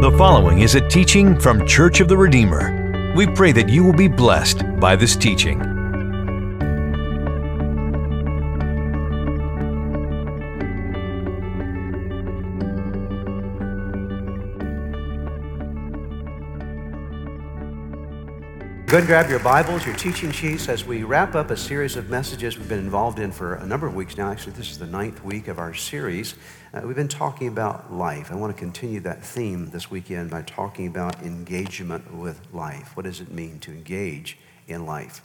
The following is a teaching from Church of the Redeemer. We pray that you will be blessed by this teaching. Go ahead and grab your Bibles, your teaching sheets, as we wrap up a series of messages we've been involved in for a number of weeks now. Actually, this is the ninth week of our series. Uh, we've been talking about life. I want to continue that theme this weekend by talking about engagement with life. What does it mean to engage in life?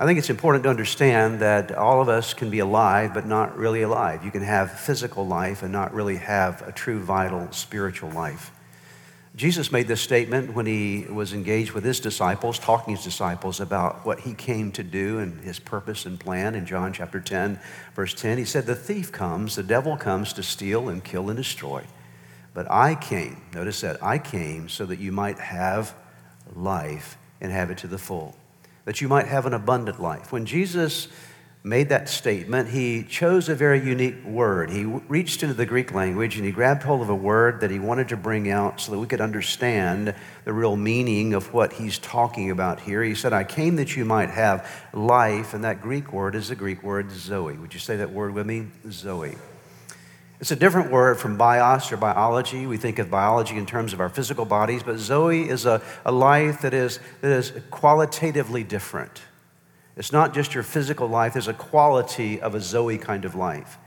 I think it's important to understand that all of us can be alive, but not really alive. You can have physical life and not really have a true, vital, spiritual life. Jesus made this statement when he was engaged with his disciples, talking to his disciples about what he came to do and his purpose and plan in John chapter 10, verse 10. He said, The thief comes, the devil comes to steal and kill and destroy. But I came, notice that, I came so that you might have life and have it to the full, that you might have an abundant life. When Jesus made that statement, he chose a very unique word. He reached into the Greek language and he grabbed hold of a word that he wanted to bring out so that we could understand the real meaning of what he's talking about here. He said, I came that you might have life, and that Greek word is the Greek word Zoe. Would you say that word with me? Zoe. It's a different word from bios or biology. We think of biology in terms of our physical bodies, but Zoe is a, a life that is, that is qualitatively different. It's not just your physical life, there's a quality of a Zoe kind of life.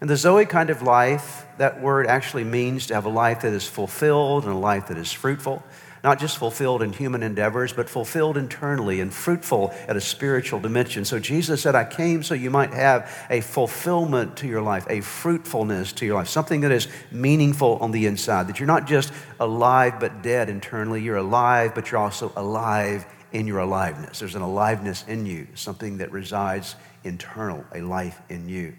And the Zoe kind of life, that word actually means to have a life that is fulfilled and a life that is fruitful. Not just fulfilled in human endeavors, but fulfilled internally and fruitful at a spiritual dimension. So Jesus said, I came so you might have a fulfillment to your life, a fruitfulness to your life, something that is meaningful on the inside, that you're not just alive but dead internally. You're alive, but you're also alive in your aliveness. There's an aliveness in you, something that resides internal, a life in you.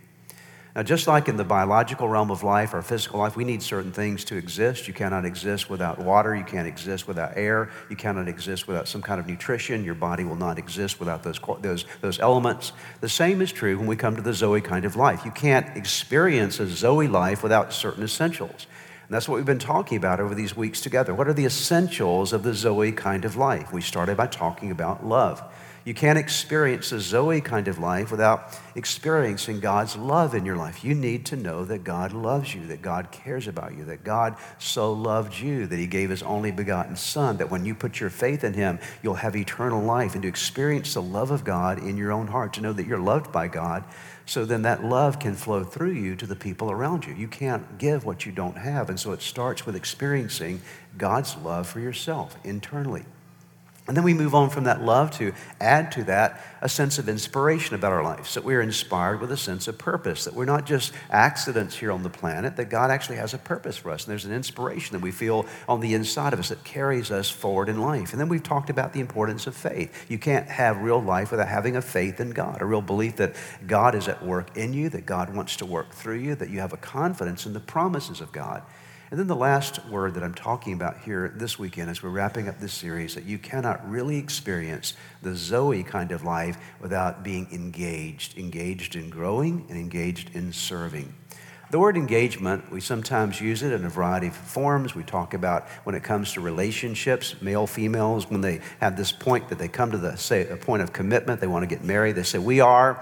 Now, just like in the biological realm of life, our physical life, we need certain things to exist. You cannot exist without water. You can't exist without air. You cannot exist without some kind of nutrition. Your body will not exist without those, those, those elements. The same is true when we come to the Zoe kind of life. You can't experience a Zoe life without certain essentials. That's what we've been talking about over these weeks together. What are the essentials of the Zoe kind of life? We started by talking about love. You can't experience the Zoe kind of life without experiencing God's love in your life. You need to know that God loves you, that God cares about you, that God so loved you that He gave His only begotten Son, that when you put your faith in Him, you'll have eternal life. And to experience the love of God in your own heart, to know that you're loved by God, so then that love can flow through you to the people around you. You can't give what you don't have. And so it starts with experiencing God's love for yourself internally. And then we move on from that love to add to that a sense of inspiration about our lives, that we're inspired with a sense of purpose, that we're not just accidents here on the planet, that God actually has a purpose for us. And there's an inspiration that we feel on the inside of us that carries us forward in life. And then we've talked about the importance of faith. You can't have real life without having a faith in God, a real belief that God is at work in you, that God wants to work through you, that you have a confidence in the promises of God. And then the last word that I'm talking about here this weekend as we're wrapping up this series that you cannot really experience the Zoe kind of life without being engaged, engaged in growing and engaged in serving. The word engagement, we sometimes use it in a variety of forms. We talk about when it comes to relationships, male, females, when they have this point that they come to the say a point of commitment, they want to get married, they say, We are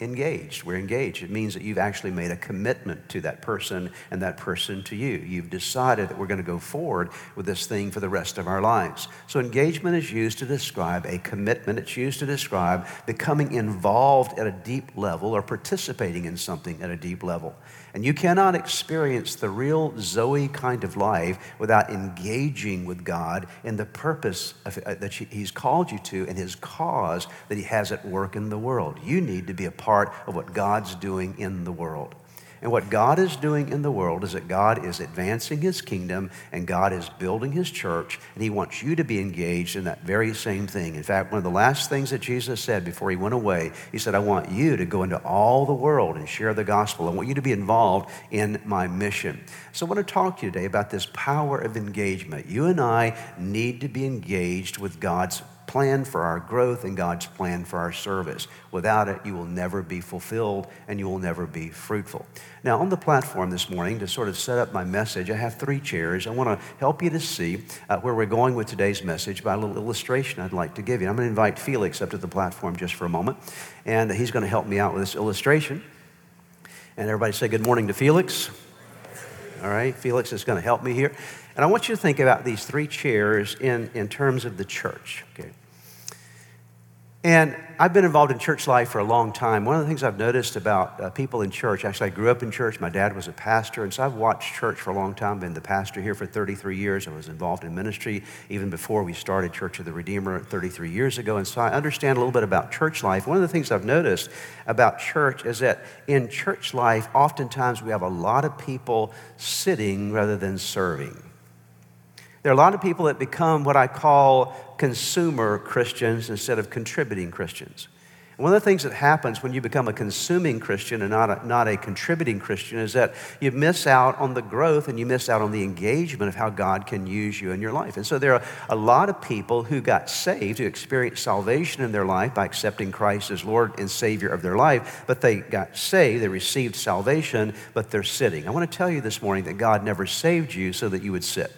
engaged. We're engaged. It means that you've actually made a commitment to that person and that person to you. You've decided that we're going to go forward with this thing for the rest of our lives. So, engagement is used to describe a commitment, it's used to describe becoming involved at a deep level or participating in something at a deep level. And you cannot experience the real Zoe kind of life without engaging with God in the purpose of, uh, that He's called you to and His cause that He has at work in the world. You need to be a part of what God's doing in the world. And what God is doing in the world is that God is advancing his kingdom and God is building his church, and he wants you to be engaged in that very same thing. In fact, one of the last things that Jesus said before he went away, he said, I want you to go into all the world and share the gospel. I want you to be involved in my mission. So I want to talk to you today about this power of engagement. You and I need to be engaged with God's plan for our growth and God's plan for our service. Without it, you will never be fulfilled and you will never be fruitful. Now, on the platform this morning, to sort of set up my message, I have three chairs. I want to help you to see uh, where we're going with today's message by a little illustration I'd like to give you. I'm going to invite Felix up to the platform just for a moment, and he's going to help me out with this illustration. And everybody say good morning to Felix. All right, Felix is going to help me here. And I want you to think about these three chairs in, in terms of the church. Okay? And I've been involved in church life for a long time. One of the things I've noticed about uh, people in church, actually, I grew up in church. My dad was a pastor, and so I've watched church for a long time. Been the pastor here for 33 years. I was involved in ministry even before we started Church of the Redeemer 33 years ago, and so I understand a little bit about church life. One of the things I've noticed about church is that in church life, oftentimes we have a lot of people sitting rather than serving. There are a lot of people that become what I call consumer Christians instead of contributing Christians. One of the things that happens when you become a consuming Christian and not a, not a contributing Christian is that you miss out on the growth and you miss out on the engagement of how God can use you in your life. And so there are a lot of people who got saved, who experienced salvation in their life by accepting Christ as Lord and Savior of their life, but they got saved, they received salvation, but they're sitting. I want to tell you this morning that God never saved you so that you would sit.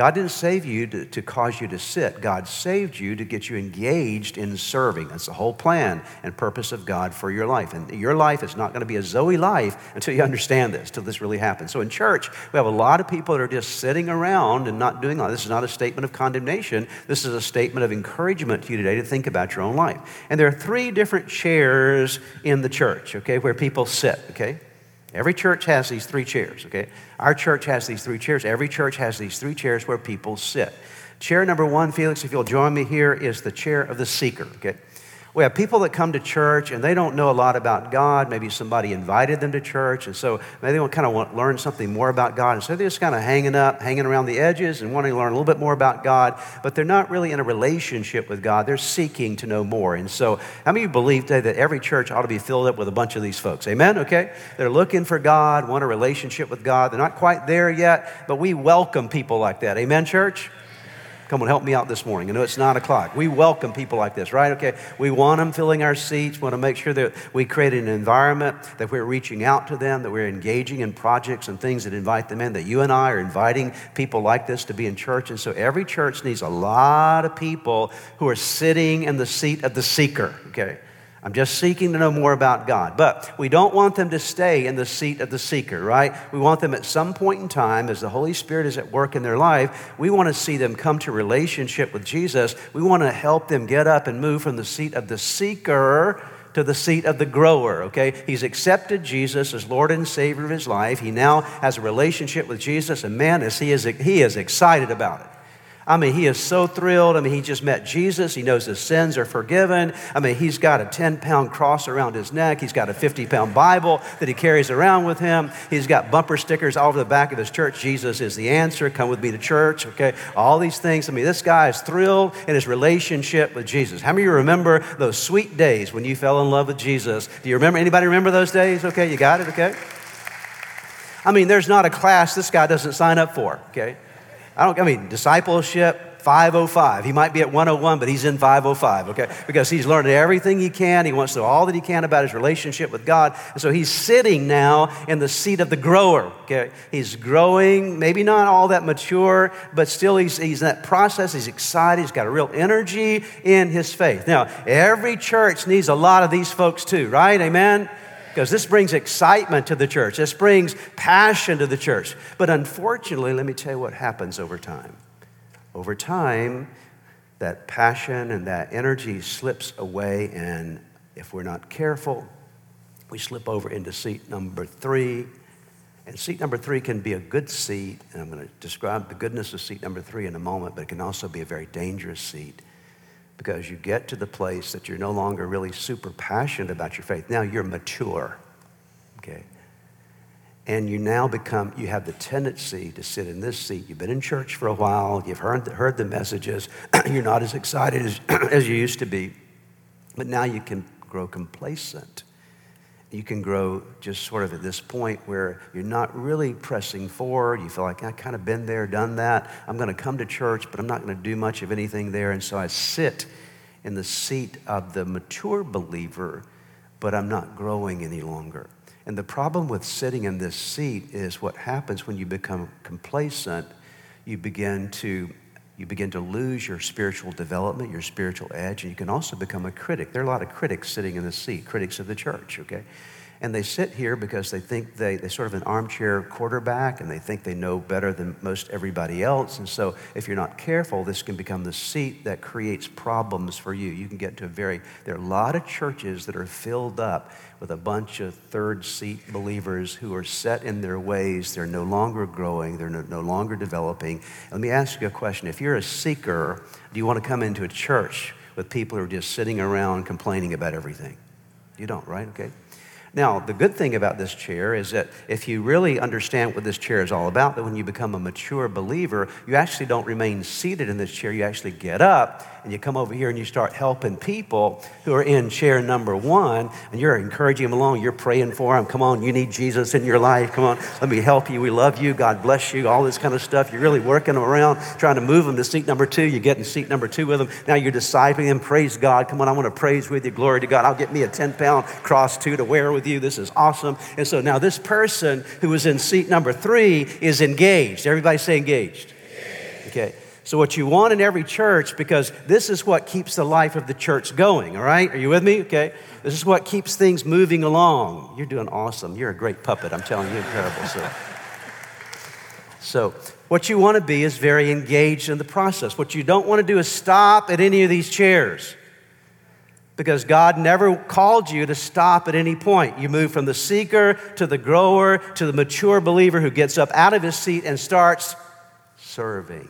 God didn't save you to, to, cause you to sit. God saved you to get you engaged in serving. That's the whole plan and purpose of God for your life. And your life is not going to be a Zoe life until you understand this, until this really happens. So in church, we have a lot of people that are just sitting around and not doing all this. is not a statement of condemnation. This is a statement of encouragement to you today to think about your own life. And there are three different chairs in the church, okay, where people sit, okay? Every church has these three chairs, okay? Our church has these three chairs. Every church has these three chairs where people sit. Chair number one, Felix, if you'll join me here, is the chair of the seeker, okay? We have people that come to church and they don't know a lot about God. Maybe somebody invited them to church, and so maybe they want, kind of want to learn something more about God. And so they're just kind of hanging up, hanging around the edges, and wanting to learn a little bit more about God, but they're not really in a relationship with God. They're seeking to know more. And so, how many of you believe today that every church ought to be filled up with a bunch of these folks? Amen? Okay? They're looking for God, want a relationship with God. They're not quite there yet, but we welcome people like that. Amen, church? Come on, help me out this morning. I know it's nine o'clock. We welcome people like this, right? Okay. We want them filling our seats. We want to make sure that we create an environment that we're reaching out to them, that we're engaging in projects and things that invite them in, that you and I are inviting people like this to be in church. And so every church needs a lot of people who are sitting in the seat of the seeker, okay? I'm just seeking to know more about God. But we don't want them to stay in the seat of the seeker, right? We want them at some point in time, as the Holy Spirit is at work in their life, we want to see them come to relationship with Jesus. We want to help them get up and move from the seat of the seeker to the seat of the grower, okay? He's accepted Jesus as Lord and Savior of his life. He now has a relationship with Jesus, and man, is he is, he is excited about it. I mean, he is so thrilled. I mean, he just met Jesus. He knows his sins are forgiven. I mean, he's got a 10 pound cross around his neck. He's got a 50 pound Bible that he carries around with him. He's got bumper stickers all over the back of his church. Jesus is the answer. Come with me to church, okay? All these things. I mean, this guy is thrilled in his relationship with Jesus. How many of you remember those sweet days when you fell in love with Jesus? Do you remember? Anybody remember those days? Okay, you got it, okay? I mean, there's not a class this guy doesn't sign up for, okay? I don't, I mean, discipleship, 505. He might be at 101, but he's in 505, okay? Because he's learned everything he can. He wants to know all that he can about his relationship with God. And so he's sitting now in the seat of the grower, okay? He's growing, maybe not all that mature, but still he's, he's in that process. He's excited. He's got a real energy in his faith. Now, every church needs a lot of these folks too, right? Amen? Because this brings excitement to the church. This brings passion to the church. But unfortunately, let me tell you what happens over time. Over time, that passion and that energy slips away, and if we're not careful, we slip over into seat number three. And seat number three can be a good seat, and I'm going to describe the goodness of seat number three in a moment, but it can also be a very dangerous seat because you get to the place that you're no longer really super passionate about your faith. Now you're mature, okay? And you now become, you have the tendency to sit in this seat. You've been in church for a while, you've heard, heard the messages, you're not as excited as, as you used to be, but now you can grow complacent you can grow just sort of at this point where you're not really pressing forward. You feel like I've kind of been there, done that. I'm going to come to church, but I'm not going to do much of anything there. And so I sit in the seat of the mature believer, but I'm not growing any longer. And the problem with sitting in this seat is what happens when you become complacent, you begin to you begin to lose your spiritual development, your spiritual edge, and you can also become a critic. There are a lot of critics sitting in the seat, critics of the church, okay? And they sit here because they think they, they sort of an armchair quarterback and they think they know better than most everybody else. And so if you're not careful, this can become the seat that creates problems for you. You can get to a very, there are a lot of churches that are filled up with a bunch of third seat believers who are set in their ways. They're no longer growing, they're no, no longer developing. Let me ask you a question. If you're a seeker, do you want to come into a church with people who are just sitting around complaining about everything? You don't, right? Okay. Now, the good thing about this chair is that if you really understand what this chair is all about, that when you become a mature believer, you actually don't remain seated in this chair. You actually get up and you come over here and you start helping people who are in chair number one, and you're encouraging them along. You're praying for them. Come on, you need Jesus in your life. Come on, let me help you. We love you. God bless you. All this kind of stuff. You're really working them around, trying to move them to seat number two. You're getting seat number two with them. Now you're discipling them. Praise God. Come on, I want to praise with you. Glory to God. I'll get me a 10 pound cross too to wear with you. This is awesome. And so now this person who was in seat number three is engaged. Everybody say engaged. Okay. So, what you want in every church, because this is what keeps the life of the church going, all right? Are you with me? Okay. This is what keeps things moving along. You're doing awesome. You're a great puppet. I'm telling you, incredible. So, so what you want to be is very engaged in the process. What you don't want to do is stop at any of these chairs because God never called you to stop at any point. You move from the seeker to the grower to the mature believer who gets up out of his seat and starts serving.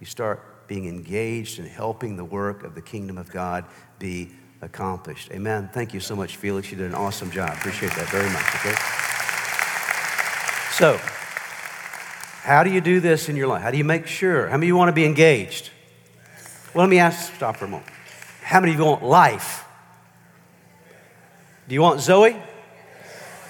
You start being engaged in helping the work of the kingdom of God be accomplished. Amen. Thank you so much, Felix. You did an awesome job. Appreciate that very much, okay? So, how do you do this in your life? How do you make sure? How many of you want to be engaged? Well, let me ask, stop for a moment. How many of you want life? Do you want Zoe?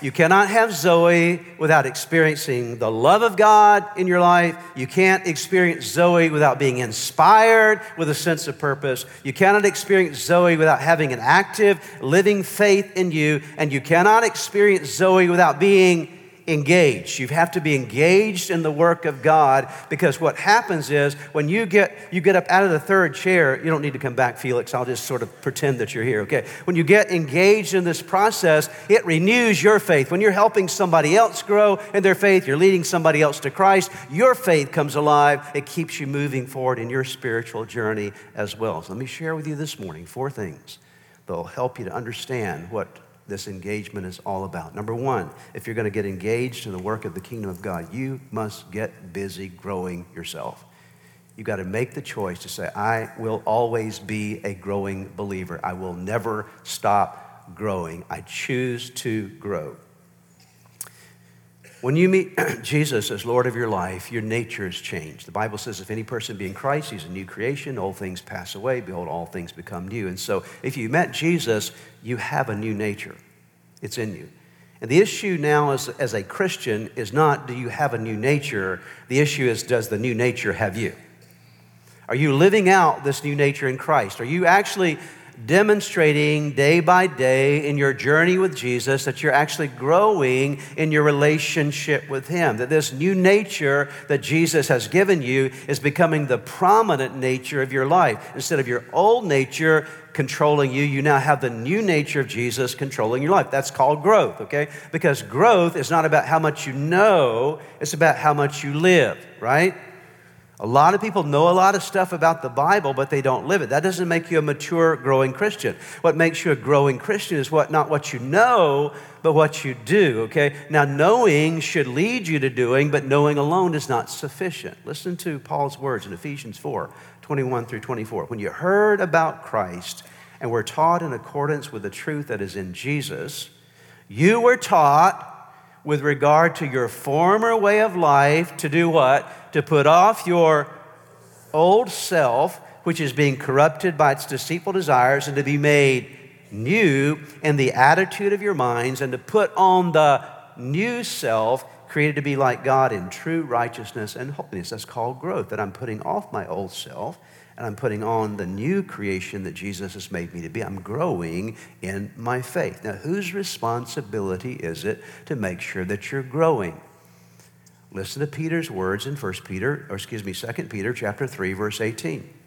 You cannot have Zoe without experiencing the love of God in your life. You can't experience Zoe without being inspired with a sense of purpose. You cannot experience Zoe without having an active, living faith in you. And you cannot experience Zoe without being engaged. You have to be engaged in the work of God because what happens is when you get you get up out of the third chair, you don't need to come back, Felix. I'll just sort of pretend that you're here. Okay. When you get engaged in this process, it renews your faith. When you're helping somebody else grow in their faith, you're leading somebody else to Christ, your faith comes alive. It keeps you moving forward in your spiritual journey as well. So let me share with you this morning four things that'll help you to understand what this engagement is all about. Number one, if you're going to get engaged in the work of the kingdom of God, you must get busy growing yourself. You've got to make the choice to say, I will always be a growing believer. I will never stop growing. I choose to grow. When you meet Jesus as Lord of your life, your nature is changed. The Bible says, if any person be in Christ, he's a new creation. Old things pass away. Behold, all things become new. And so, if you met Jesus, you have a new nature. It's in you. And the issue now as, as a Christian is not do you have a new nature? The issue is does the new nature have you? Are you living out this new nature in Christ? Are you actually demonstrating day by day in your journey with Jesus that you're actually growing in your relationship with Him. That this new nature that Jesus has given you is becoming the prominent nature of your life. Instead of your old nature controlling you, you now have the new nature of Jesus controlling your life. That's called growth, okay? Because growth is not about how much you know, it's about how much you live, right? A lot of people know a lot of stuff about the Bible, but they don't live it. That doesn't make you a mature, growing Christian. What makes you a growing Christian is what not what you know, but what you do, okay? Now, knowing should lead you to doing, but knowing alone is not sufficient. Listen to Paul's words in Ephesians 4 21 through 24. When you heard about Christ and were taught in accordance with the truth that is in Jesus, you were taught with regard to your former way of life to do what? to put off your old self, which is being corrupted by its deceitful desires, and to be made new in the attitude of your minds, and to put on the new self created to be like God in true righteousness and holiness. That's called growth, that I'm putting off my old self and I'm putting on the new creation that Jesus has made me to be. I'm growing in my faith. Now, whose responsibility is it to make sure that you're growing? Listen to Peter's words in 1 Peter, or excuse me, 2 Peter chapter 3, verse 18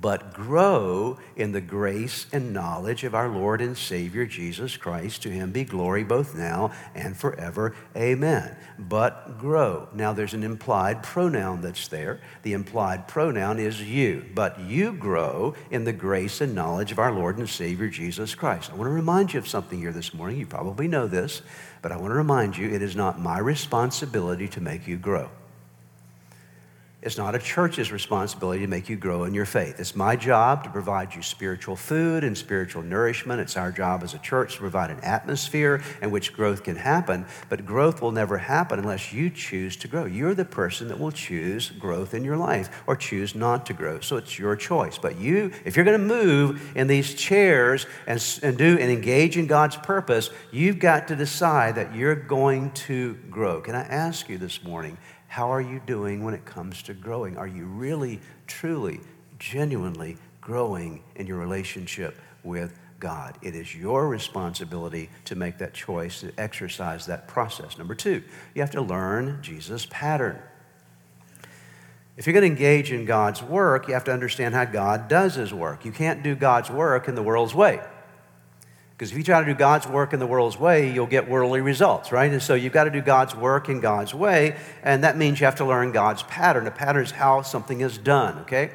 but grow in the grace and knowledge of our Lord and Savior Jesus Christ. To him be glory both now and forever. Amen. But grow. Now there's an implied pronoun that's there. The implied pronoun is you. But you grow in the grace and knowledge of our Lord and Savior Jesus Christ. I want to remind you of something here this morning. You probably know this, but I want to remind you it is not my responsibility to make you grow. It's not a church's responsibility to make you grow in your faith. It's my job to provide you spiritual food and spiritual nourishment. It's our job as a church to provide an atmosphere in which growth can happen, but growth will never happen unless you choose to grow. You're the person that will choose growth in your life or choose not to grow. So it's your choice. But you, if you're going to move in these chairs and, and do and engage in God's purpose, you've got to decide that you're going to grow. Can I ask you this morning? How are you doing when it comes to growing? Are you really, truly, genuinely growing in your relationship with God? It is your responsibility to make that choice, to exercise that process. Number two, you have to learn Jesus' pattern. If you're going to engage in God's work, you have to understand how God does his work. You can't do God's work in the world's way. Because if you try to do God's work in the world's way, you'll get worldly results, right? And so you've got to do God's work in God's way, and that means you have to learn God's pattern. A pattern is how something is done, okay?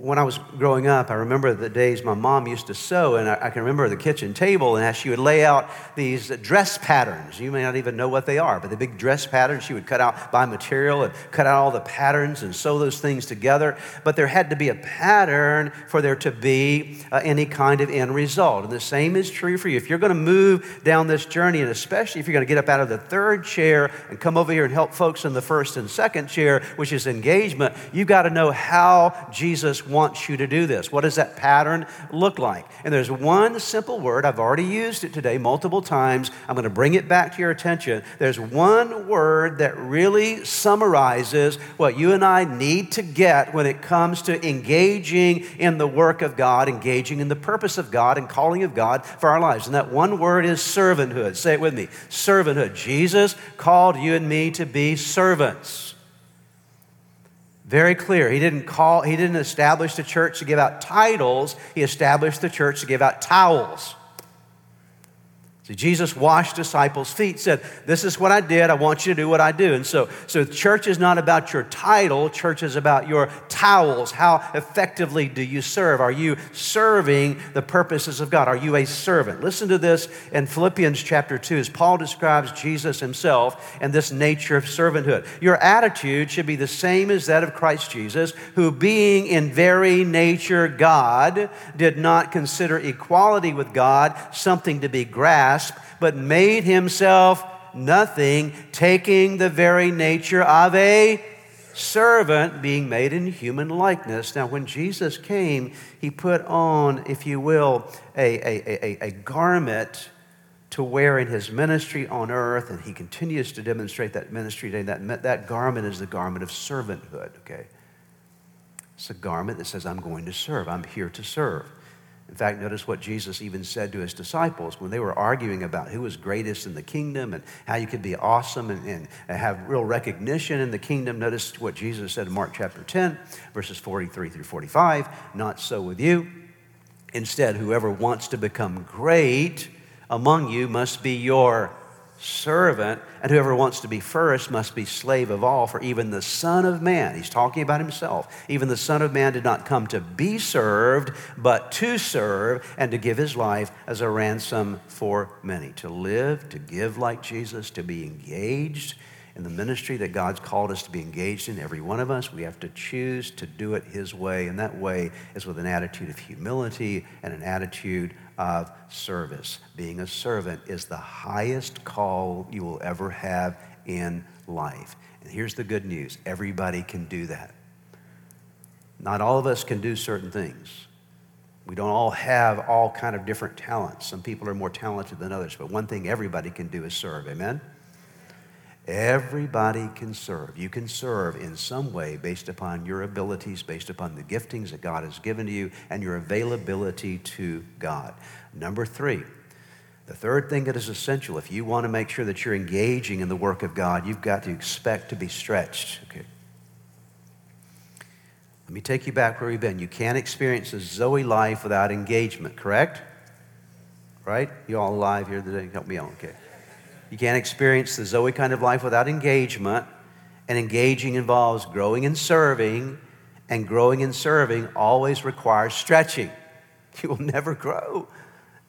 When I was growing up, I remember the days my mom used to sew, and I, can remember the kitchen table and how she would lay out these dress patterns. You may not even know what they are, but the big dress patterns she would cut out by material and cut out all the patterns and sew those things together. But there had to be a pattern for there to be uh, any kind of end result. And the same is true for you. If you're going to move down this journey, and especially if you're going to get up out of the third chair and come over here and help folks in the first and second chair, which is engagement, you've got to know how Wants you to do this. What does that pattern look like? And there's one simple word. I've already used it today multiple times. I'm going to bring it back to your attention. There's one word that really summarizes what you and I need to get when it comes to engaging in the work of God, engaging in the purpose of God and calling of God for our lives. And that one word is servanthood. Say it with me servanthood. Jesus called you and me to be servants. Very clear. He didn't call, he didn't establish the church to give out titles, he established the church to give out towels. See, Jesus washed disciples' feet, said, This is what I did. I want you to do what I do. And so, so church is not about your title, church is about your towels. How effectively do you serve? Are you serving the purposes of God? Are you a servant? Listen to this in Philippians chapter 2 as Paul describes Jesus himself and this nature of servanthood. Your attitude should be the same as that of Christ Jesus, who, being in very nature God, did not consider equality with God something to be grasped grasp, but made himself nothing, taking the very nature of a servant, being made in human likeness. Now, when Jesus came, he put on, if you will, a, a, a, a garment to wear in his ministry on earth, and he continues to demonstrate that ministry today. That, that garment is the garment of servanthood, okay? It's a garment that says, I'm going to serve, I'm here to serve. In fact, notice what Jesus even said to his disciples when they were arguing about who was greatest in the kingdom and how you could be awesome and, and, have real recognition in the kingdom. Notice what Jesus said in Mark chapter 10, verses 43 through 45. Not so with you. Instead, whoever wants to become great among you must be your servant, and whoever wants to be first must be slave of all, for even the Son of Man, he's talking about himself, even the Son of Man did not come to be served, but to serve and to give his life as a ransom for many. To live, to give like Jesus, to be engaged in the ministry that God's called us to be engaged in, every one of us, we have to choose to do it His way. And that way is with an attitude of humility and an attitude of service. Being a servant is the highest call you will ever have in life. And here's the good news everybody can do that. Not all of us can do certain things. We don't all have all kind of different talents. Some people are more talented than others, but one thing everybody can do is serve. Amen? Everybody can serve. You can serve in some way based upon your abilities, based upon the giftings that God has given to you, and your availability to God. Number three, the third thing that is essential, if you want to make sure that you're engaging in the work of God, you've got to expect to be stretched. Okay. Let me take you back where we've been. You can't experience a Zoe life without engagement, correct? Right? You all alive here today? Help me out, okay. You can't experience the Zoe kind of life without engagement. And engaging involves growing and serving, and growing and serving always requires stretching. You will never grow.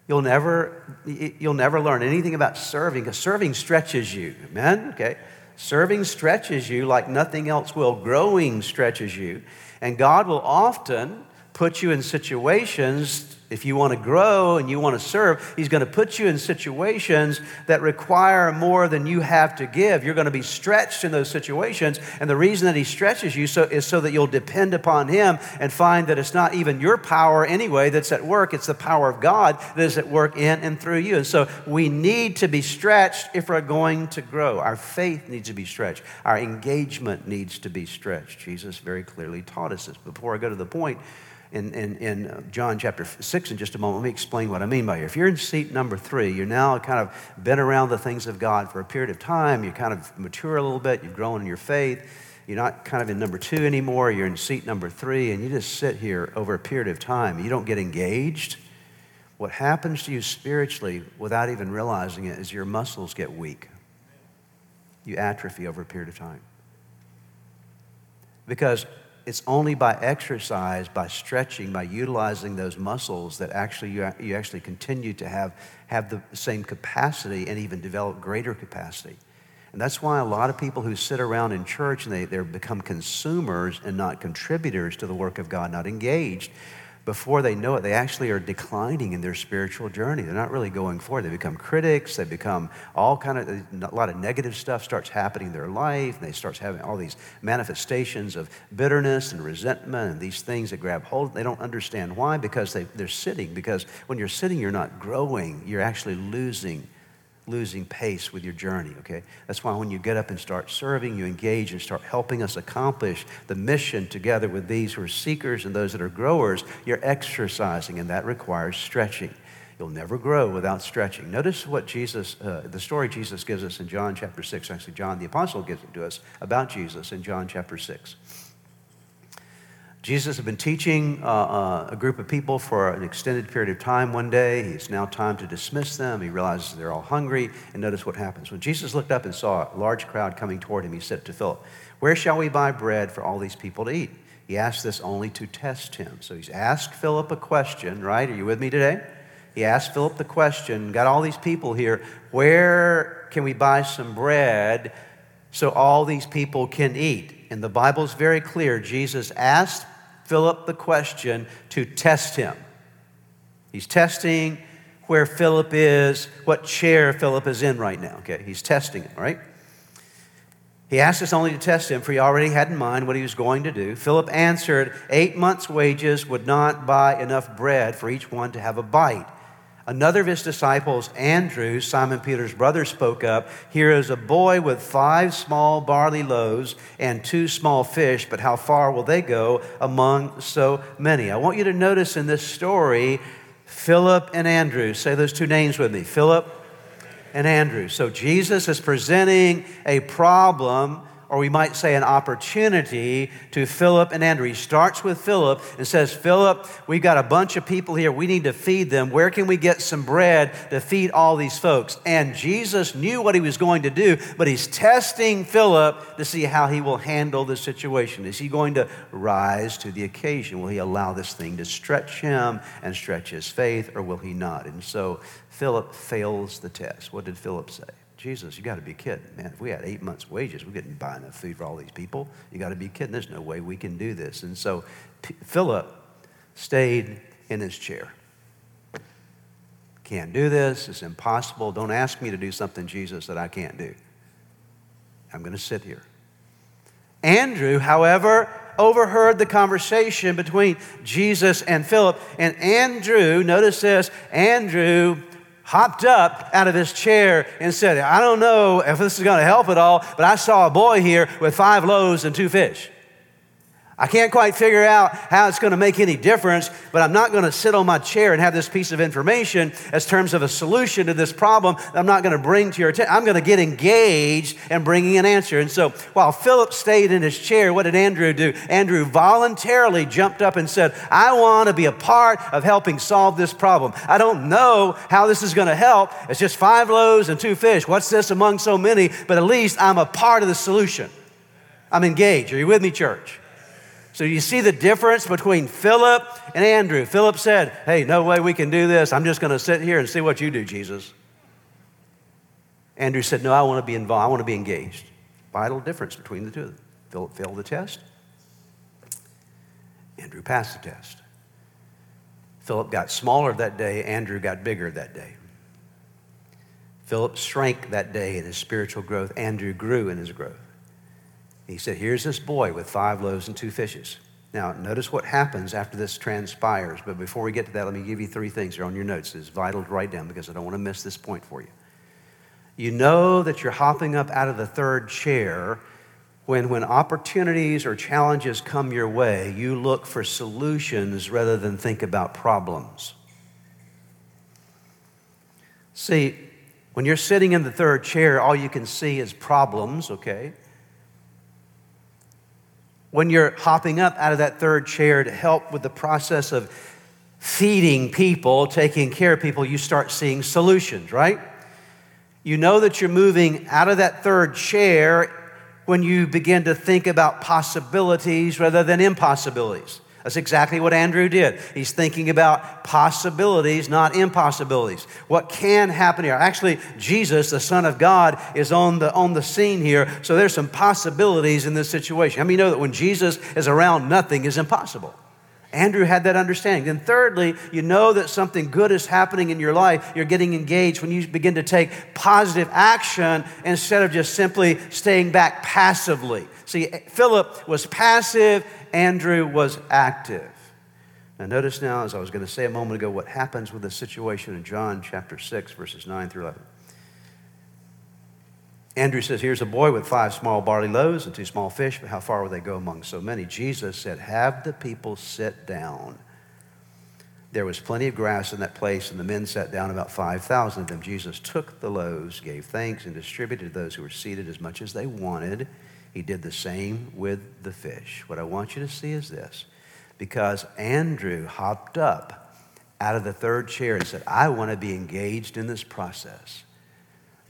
You'll never, you'll never learn anything about serving because serving stretches you. Amen? Okay. Serving stretches you like nothing else will. Growing stretches you. And God will often put you in situations if you want to grow and you want to serve, He's going to put you in situations that require more than you have to give. You're going to be stretched in those situations. And the reason that He stretches you so, is so that you'll depend upon Him and find that it's not even your power anyway that's at work, it's the power of God that is at work in and through you. And so we need to be stretched if we're going to grow. Our faith needs to be stretched, our engagement needs to be stretched. Jesus very clearly taught us this. Before I go to the point, in, in, in uh, John chapter 6 in just a moment. Let me explain what I mean by here. If you're in seat number three, you're now kind of been around the things of God for a period of time, you're kind of mature a little bit, you've grown in your faith. You're not kind of in number two anymore, you're in seat number three, and you just sit here over a period of time. You don't get engaged. What happens to you spiritually without even realizing it is your muscles get weak. You atrophy over a period of time. Because it's only by exercise, by stretching, by utilizing those muscles that actually you, you actually continue to have, have the same capacity and even develop greater capacity. And that's why a lot of people who sit around in church and they, they become consumers and not contributors to the work of God, not engaged, before they know it, they actually are declining in their spiritual journey. They're not really going forward. They become critics. They become all kind of, a lot of negative stuff starts happening in their life. And they start having all these manifestations of bitterness and resentment and these things that grab hold. They don't understand why because they, they're sitting. Because when you're sitting, you're not growing. You're actually losing losing pace with your journey, okay? That's why when you get up and start serving, you engage and start helping us accomplish the mission together with these who are seekers and those that are growers, you're exercising, and that requires stretching. You'll never grow without stretching. Notice what Jesus, uh, the story Jesus gives us in John chapter 6. Actually, John the Apostle gives it to us about Jesus in John chapter 6. Jesus had been teaching uh, uh, a group of people for an extended period of time one day. It's now time to dismiss them. He realizes they're all hungry. And notice what happens. When Jesus looked up and saw a large crowd coming toward him, he said to Philip, Where shall we buy bread for all these people to eat? He asked this only to test him. So he's asked Philip a question, right? Are you with me today? He asked Philip the question, got all these people here, where can we buy some bread so all these people can eat? And the Bible's very clear. Jesus asked Philip the question to test him. He's testing where Philip is, what chair Philip is in right now. Okay, he's testing it, right? He asked us only to test him, for he already had in mind what he was going to do. Philip answered, Eight months' wages would not buy enough bread for each one to have a bite. Another of his disciples, Andrew, Simon Peter's brother, spoke up. Here is a boy with five small barley loaves and two small fish, but how far will they go among so many? I want you to notice in this story Philip and Andrew. Say those two names with me Philip and Andrew. So Jesus is presenting a problem or we might say an opportunity to Philip and Andrew. He starts with Philip and says, Philip, we've got a bunch of people here. We need to feed them. Where can we get some bread to feed all these folks? And Jesus knew what he was going to do, but he's testing Philip to see how he will handle the situation. Is he going to rise to the occasion? Will he allow this thing to stretch him and stretch his faith, or will he not? And so Philip fails the test. What did Philip say? Jesus, you got to be kidding, man. If we had eight months' wages, we couldn't buy enough food for all these people. You got to be kidding. There's no way we can do this. And so P- Philip stayed in his chair. Can't do this. It's impossible. Don't ask me to do something, Jesus, that I can't do. I'm going to sit here. Andrew, however, overheard the conversation between Jesus and Philip. And Andrew, notice this, Andrew hopped up out of his chair and said, I don't know if this is going to help at all, but I saw a boy here with five loaves and two fish. I can't quite figure out how it's going to make any difference, but I'm not going to sit on my chair and have this piece of information as terms of a solution to this problem I'm not going to bring to your attention. I'm going to get engaged and bringing an answer. And so while Philip stayed in his chair, what did Andrew do? Andrew voluntarily jumped up and said, I want to be a part of helping solve this problem. I don't know how this is going to help. It's just five loaves and two fish. What's this among so many? But at least I'm a part of the solution. I'm engaged. Are you with me, church? So you see the difference between Philip and Andrew. Philip said, Hey, no way we can do this. I'm just going to sit here and see what you do, Jesus. Andrew said, No, I want to be involved. I want to be engaged. Vital difference between the two of them. Philip failed the test. Andrew passed the test. Philip got smaller that day. Andrew got bigger that day. Philip shrank that day in his spiritual growth. Andrew grew in his growth. He said, Here's this boy with five loaves and two fishes. Now, notice what happens after this transpires. But before we get to that, let me give you three things here on your notes. It's vital to write down because I don't want to miss this point for you. You know that you're hopping up out of the third chair when, when opportunities or challenges come your way, you look for solutions rather than think about problems. See, when you're sitting in the third chair, all you can see is problems, okay? When you're hopping up out of that third chair to help with the process of feeding people, taking care of people, you start seeing solutions, right? You know that you're moving out of that third chair when you begin to think about possibilities rather than impossibilities. That's exactly what Andrew did. He's thinking about possibilities, not impossibilities. What can happen here? Actually, Jesus, the Son of God, is on the, on the scene here, so there's some possibilities in this situation. I mean, you know that when Jesus is around, nothing is impossible. Andrew had that understanding. Then, thirdly, you know that something good is happening in your life. You're getting engaged when you begin to take positive action instead of just simply staying back passively. See, Philip was passive Andrew was active. Now, notice now, as I was going to say a moment ago, what happens with the situation in John chapter 6, verses 9 through 11. Andrew says, Here's a boy with five small barley loaves and two small fish, but how far will they go among so many? Jesus said, Have the people sit down. There was plenty of grass in that place, and the men sat down, about 5,000 of them. Jesus took the loaves, gave thanks, and distributed to those who were seated as much as they wanted. He did the same with the fish. What I want you to see is this because Andrew hopped up out of the third chair and said, I want to be engaged in this process.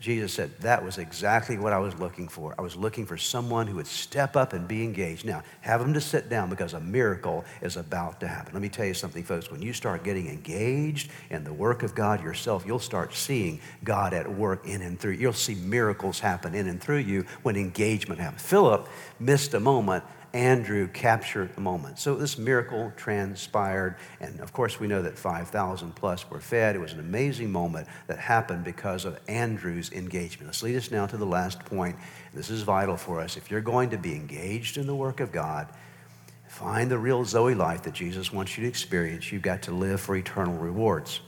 Jesus said, That was exactly what I was looking for. I was looking for someone who would step up and be engaged. Now, have them to sit down because a miracle is about to happen. Let me tell you something, folks. When you start getting engaged in the work of God yourself, you'll start seeing God at work in and through. You. You'll see miracles happen in and through you when engagement happens. Philip missed a moment Andrew captured the moment. So this miracle transpired, and of course, we know that 5,000 plus were fed. It was an amazing moment that happened because of Andrew's engagement. Let's lead us now to the last point. This is vital for us. If you're going to be engaged in the work of God, find the real Zoe life that Jesus wants you to experience. You've got to live for eternal rewards.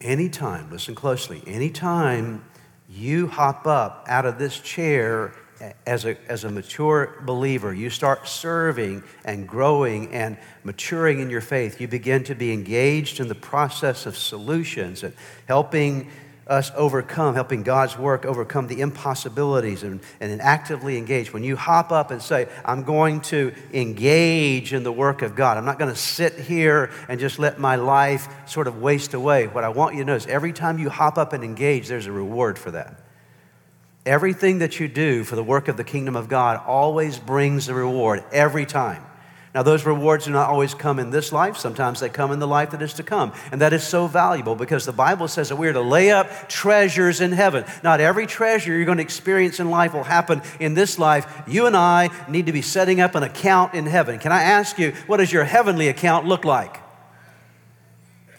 Anytime, listen closely, anytime you hop up out of this chair as a, as a mature believer, you start serving and growing and maturing in your faith. You begin to be engaged in the process of solutions and helping us overcome, helping God's work overcome the impossibilities and, and actively engage. When you hop up and say, I'm going to engage in the work of God, I'm not going to sit here and just let my life sort of waste away. What I want you to know is every time you hop up and engage, there's a reward for that. Everything that you do for the work of the kingdom of God always brings a reward, every time. Now, those rewards do not always come in this life. Sometimes they come in the life that is to come. And that is so valuable because the Bible says that we are to lay up treasures in heaven. Not every treasure you're going to experience in life will happen in this life. You and I need to be setting up an account in heaven. Can I ask you, what does your heavenly account look like?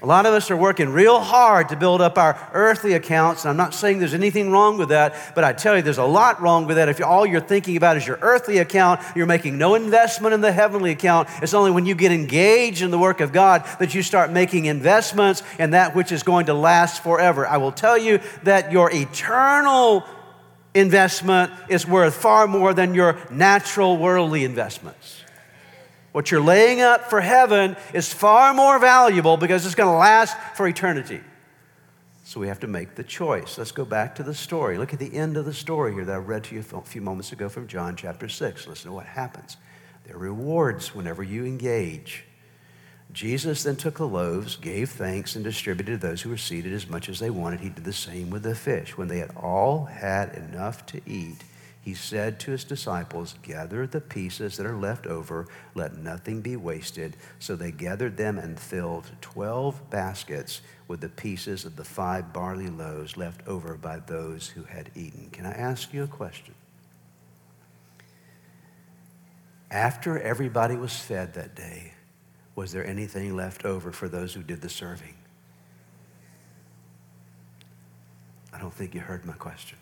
A lot of us are working real hard to build up our earthly accounts, and I'm not saying there's anything wrong with that, but I tell you, there's a lot wrong with that. If all you're thinking about is your earthly account, you're making no investment in the heavenly account. It's only when you get engaged in the work of God that you start making investments in that which is going to last forever. I will tell you that your eternal investment is worth far more than your natural worldly investments. What you're laying up for heaven is far more valuable because it's going to last for eternity. So we have to make the choice. Let's go back to the story. Look at the end of the story here that I read to you a few moments ago from John chapter 6. Listen to what happens. There are rewards whenever you engage. Jesus then took the loaves, gave thanks, and distributed to those who were seated as much as they wanted. He did the same with the fish. When they had all had enough to eat, he said to his disciples, Gather the pieces that are left over, let nothing be wasted. So they gathered them and filled 12 baskets with the pieces of the five barley loaves left over by those who had eaten. Can I ask you a question? After everybody was fed that day, was there anything left over for those who did the serving? I don't think you heard my question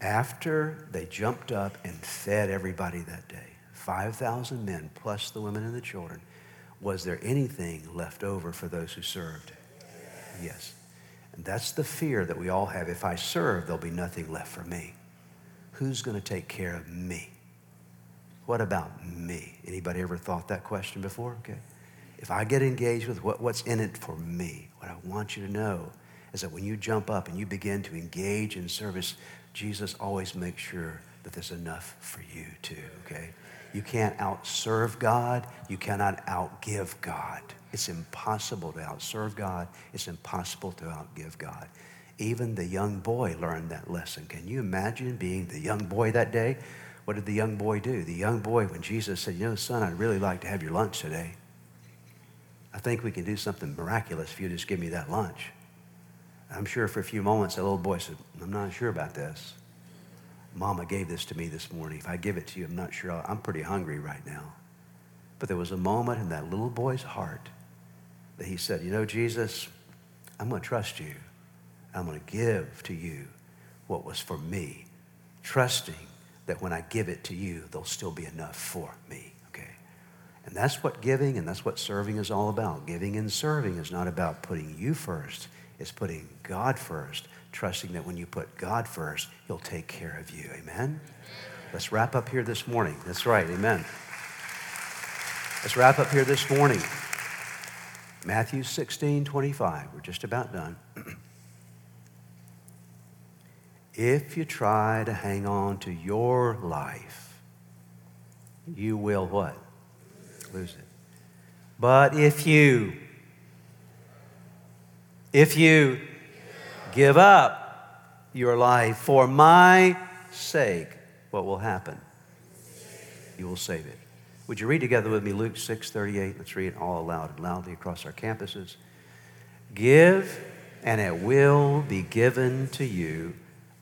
after they jumped up and fed everybody that day, 5,000 men plus the women and the children, was there anything left over for those who served? Yes. And that's the fear that we all have. If I serve, there'll be nothing left for me. Who's going to take care of me? What about me? Anybody ever thought that question before? Okay. If I get engaged with what, what's in it for me, what I want you to know is that when you jump up and you begin to engage in service, Jesus always makes sure that there's enough for you too, okay? You can't outserve God. You cannot outgive God. It's impossible to outserve God. It's impossible to outgive God. Even the young boy learned that lesson. Can you imagine being the young boy that day? What did the young boy do? The young boy, when Jesus said, You know, son, I'd really like to have your lunch today. I think we can do something miraculous if you just give me that lunch. I'm sure for a few moments that little boy said, I'm not sure about this. Mama gave this to me this morning. If I give it to you, I'm not sure. I'm pretty hungry right now. But there was a moment in that little boy's heart that he said, You know, Jesus, I'm going to trust you. I'm going to give to you what was for me, trusting that when I give it to you, there'll still be enough for me. Okay? And that's what giving and that's what serving is all about. Giving and serving is not about putting you first, is putting God first, trusting that when you put God first, He'll take care of you. Amen? Let's wrap up here this morning. That's right. Amen. Let's wrap up here this morning. Matthew 16, 25. We're just about done. if you try to hang on to your life, you will what? Lose it. But if you if you give up your life for my sake, what will happen? You will save it. Would you read together with me Luke 6 38? Let's read it all aloud and loudly across our campuses. Give, and it will be given to you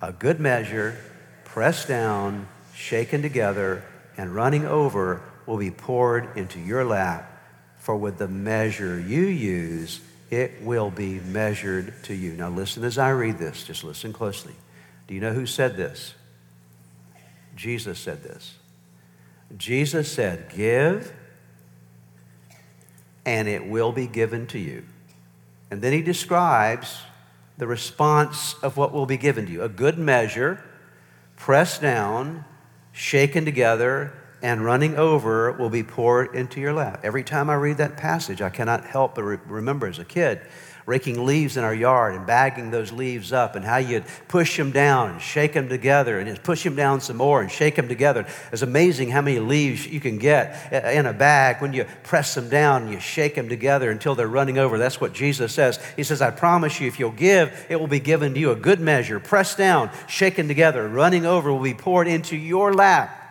a good measure, pressed down, shaken together, and running over will be poured into your lap. For with the measure you use, it will be measured to you. Now, listen as I read this. Just listen closely. Do you know who said this? Jesus said this. Jesus said, Give, and it will be given to you. And then he describes the response of what will be given to you a good measure, pressed down, shaken together, and running over will be poured into your lap. Every time I read that passage, I cannot help but re- remember as a kid raking leaves in our yard and bagging those leaves up and how you'd push them down and shake them together and just push them down some more and shake them together. It's amazing how many leaves you can get in a bag when you press them down and you shake them together until they're running over. That's what Jesus says. He says, I promise you, if you'll give, it will be given to you a good measure, pressed down, shaken together, running over will be poured into your lap.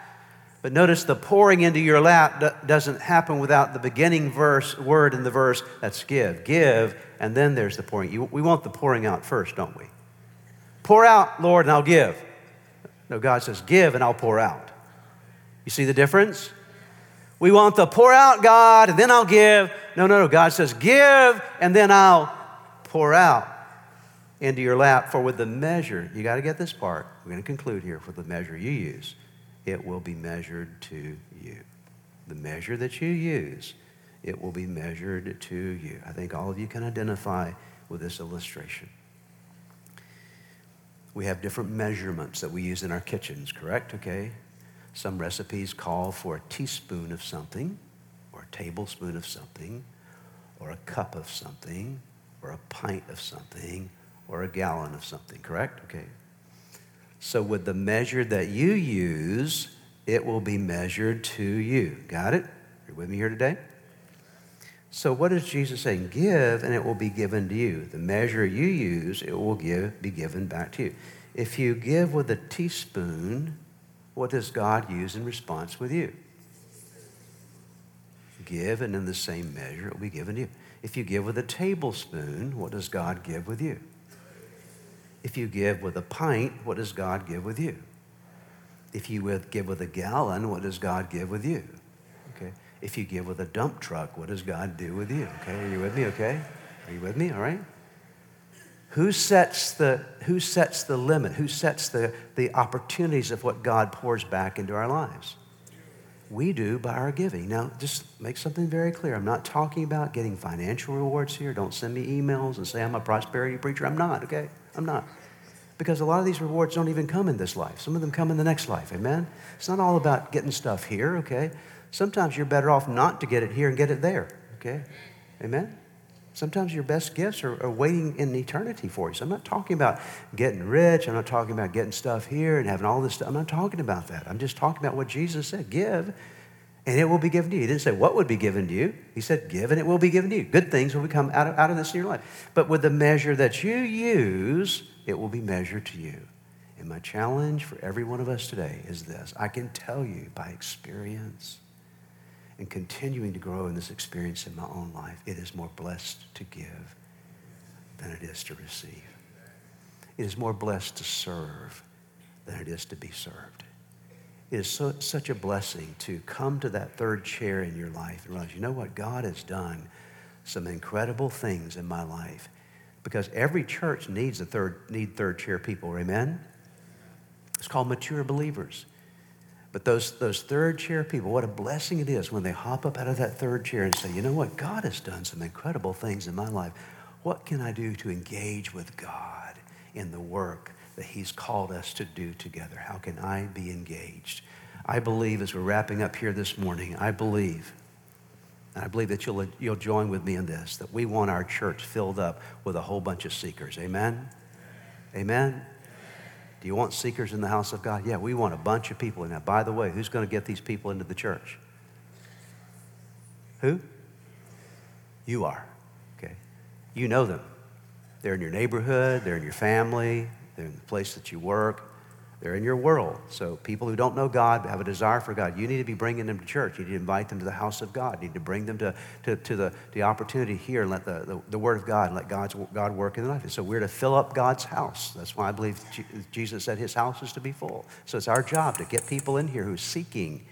But notice the pouring into your lap doesn't happen without the beginning verse word in the verse that's give. Give, and then there's the pouring. we want the pouring out first, don't we? Pour out, Lord, and I'll give. No, God says, give and I'll pour out. You see the difference? We want the pour out God and then I'll give. No, no, no. God says, give and then I'll pour out into your lap. For with the measure, you got to get this part. We're going to conclude here. For the measure you use, it will be measured to you. The measure that you use, it will be measured to you. I think all of you can identify with this illustration. We have different measurements that we use in our kitchens, correct? Okay. Some recipes call for a teaspoon of something, or a tablespoon of something, or a cup of something, or a pint of something, or a gallon of something, correct? Okay. So, with the measure that you use, it will be measured to you. Got it? You're with me here today? So, what is Jesus saying? Give, and it will be given to you. The measure you use, it will give, be given back to you. If you give with a teaspoon, what does God use in response with you? Give, and in the same measure, it will be given to you. If you give with a tablespoon, what does God give with you? If you give with a pint, what does God give with you? If you give with a gallon, what does God give with you? Okay. If you give with a dump truck, what does God do with you? Okay. Are you with me? Okay. Are you with me? All right. Who sets the, who sets the limit? Who sets the, the opportunities of what God pours back into our lives? We do by our giving. Now, just make something very clear. I'm not talking about getting financial rewards here. Don't send me emails and say I'm a prosperity preacher. I'm not, okay? I'm not. Because a lot of these rewards don't even come in this life. Some of them come in the next life, amen? It's not all about getting stuff here, okay? Sometimes you're better off not to get it here and get it there, okay? Amen? Sometimes your best gifts are, are, waiting in eternity for you. So I'm not talking about getting rich. I'm not talking about getting stuff here and having all this stuff. I'm not talking about that. I'm just talking about what Jesus said give, and it will be given to you. He didn't say what would be given to you. He said give, and it will be given to you. Good things will come out of, out of this in your life. But with the measure that you use, it will be measured to you. And my challenge for every one of us today is this I can tell you by experience and continuing to grow in this experience in my own life, it is more blessed to give than it is to receive. It is more blessed to serve than it is to be served. It is so, such a blessing to come to that third chair in your life and realize, you know what? God has done some incredible things in my life because every church needs a third, need third chair people, amen? It's called mature believers. But those, those third chair people, what a blessing it is when they hop up out of that third chair and say, you know what? God has done some incredible things in my life. What can I do to engage with God in the work that He's called us to do together? How can I be engaged? I believe as we're wrapping up here this morning, I believe, and I believe that you'll, you'll join with me in this, that we want our church filled up with a whole bunch of seekers. Amen? Amen? Do you want seekers in the house of God? Yeah, we want a bunch of people in that. By the way, who's going to get these people into the church? Who? You are. Okay. You know them. They're in your neighborhood, they're in your family, they're in the place that you work. They're in your world. So people who don't know God have a desire for God. You need to be bringing them to church. You need to invite them to the house of God. You need to bring them to, to, to the, the opportunity here and let the, the, the word of God and let God's, God work in their life. And so we're to fill up God's house. That's why I believe Jesus said his house is to be full. So it's our job to get people in here who's seeking.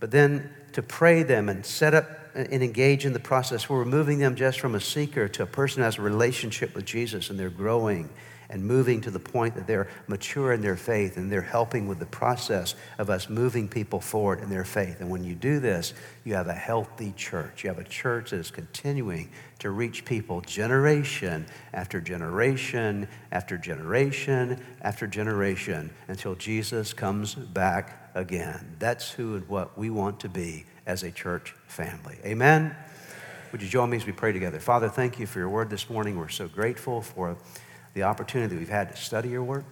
But then to pray them and set up and engage in the process. We're moving them just from a seeker to a person who has a relationship with Jesus and they're growing and moving to the point that they're mature in their faith and they're helping with the process of us moving people forward in their faith. And when you do this, you have a healthy church. You have a church that is continuing to reach people generation after generation after generation after generation until Jesus comes back again. That's who and what we want to be as a church family. Amen. Would you join me as we pray together? Father, thank you for your word this morning. We're so grateful for the opportunity we've had to study your word.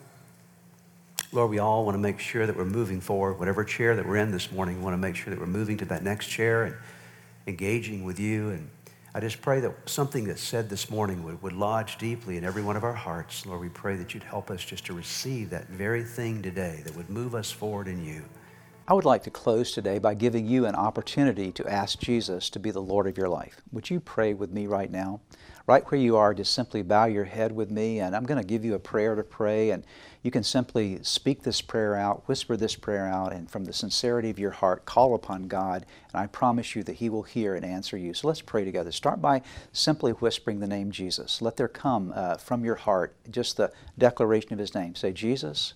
Lord, we all want to make sure that we're moving forward. Whatever chair that we're in this morning, we want to make sure that we're moving to that next chair and engaging with you. And I just pray that something that's said this morning would, would lodge deeply in every one of our hearts. Lord, we pray that you'd help us just to receive that very thing today that would move us forward in you. I would like to close today by giving you an opportunity to ask Jesus to be the Lord of your life. Would you pray with me right now? Right where you are, just simply bow your head with me, and I'm going to give you a prayer to pray, and you can simply speak this prayer out, whisper this prayer out, and from the sincerity of your heart, call upon God, and I promise you that He will hear and answer you. So let's pray together. Start by simply whispering the name Jesus. Let there come uh, from your heart just the declaration of His name. Say, Jesus,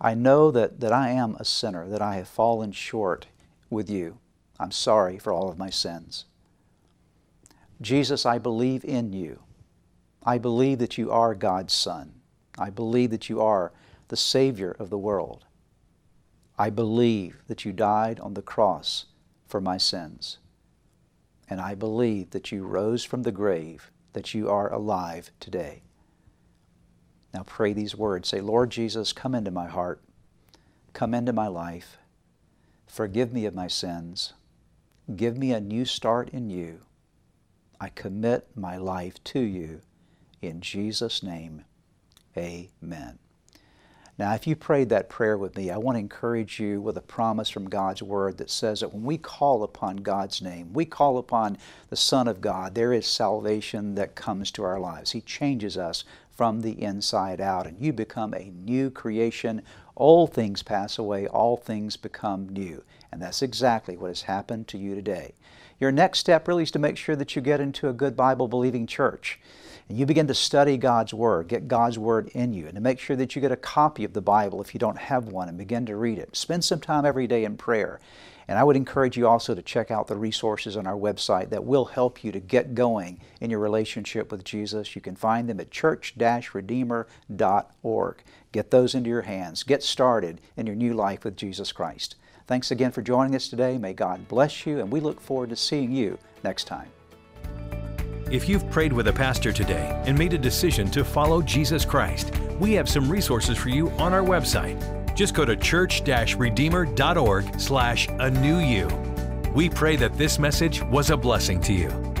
I know that, that I am a sinner, that I have fallen short with you. I'm sorry for all of my sins. Jesus, I believe in you. I believe that you are God's Son. I believe that you are the Savior of the world. I believe that you died on the cross for my sins. And I believe that you rose from the grave, that you are alive today. Now pray these words. Say, Lord Jesus, come into my heart. Come into my life. Forgive me of my sins. Give me a new start in you. I commit my life to you. In Jesus' name, amen. Now, if you prayed that prayer with me, I want to encourage you with a promise from God's Word that says that when we call upon God's name, we call upon the Son of God, there is salvation that comes to our lives. He changes us from the inside out, and you become a new creation. All things pass away, all things become new. And that's exactly what has happened to you today. Your next step really is to make sure that you get into a good Bible believing church and you begin to study God's Word, get God's Word in you, and to make sure that you get a copy of the Bible if you don't have one and begin to read it. Spend some time every day in prayer. And I would encourage you also to check out the resources on our website that will help you to get going in your relationship with Jesus. You can find them at church-redeemer.org. Get those into your hands. Get started in your new life with Jesus Christ. Thanks again for joining us today. May God bless you, and we look forward to seeing you next time. If you've prayed with a pastor today and made a decision to follow Jesus Christ, we have some resources for you on our website. Just go to church-redeemer.org slash a new you. We pray that this message was a blessing to you.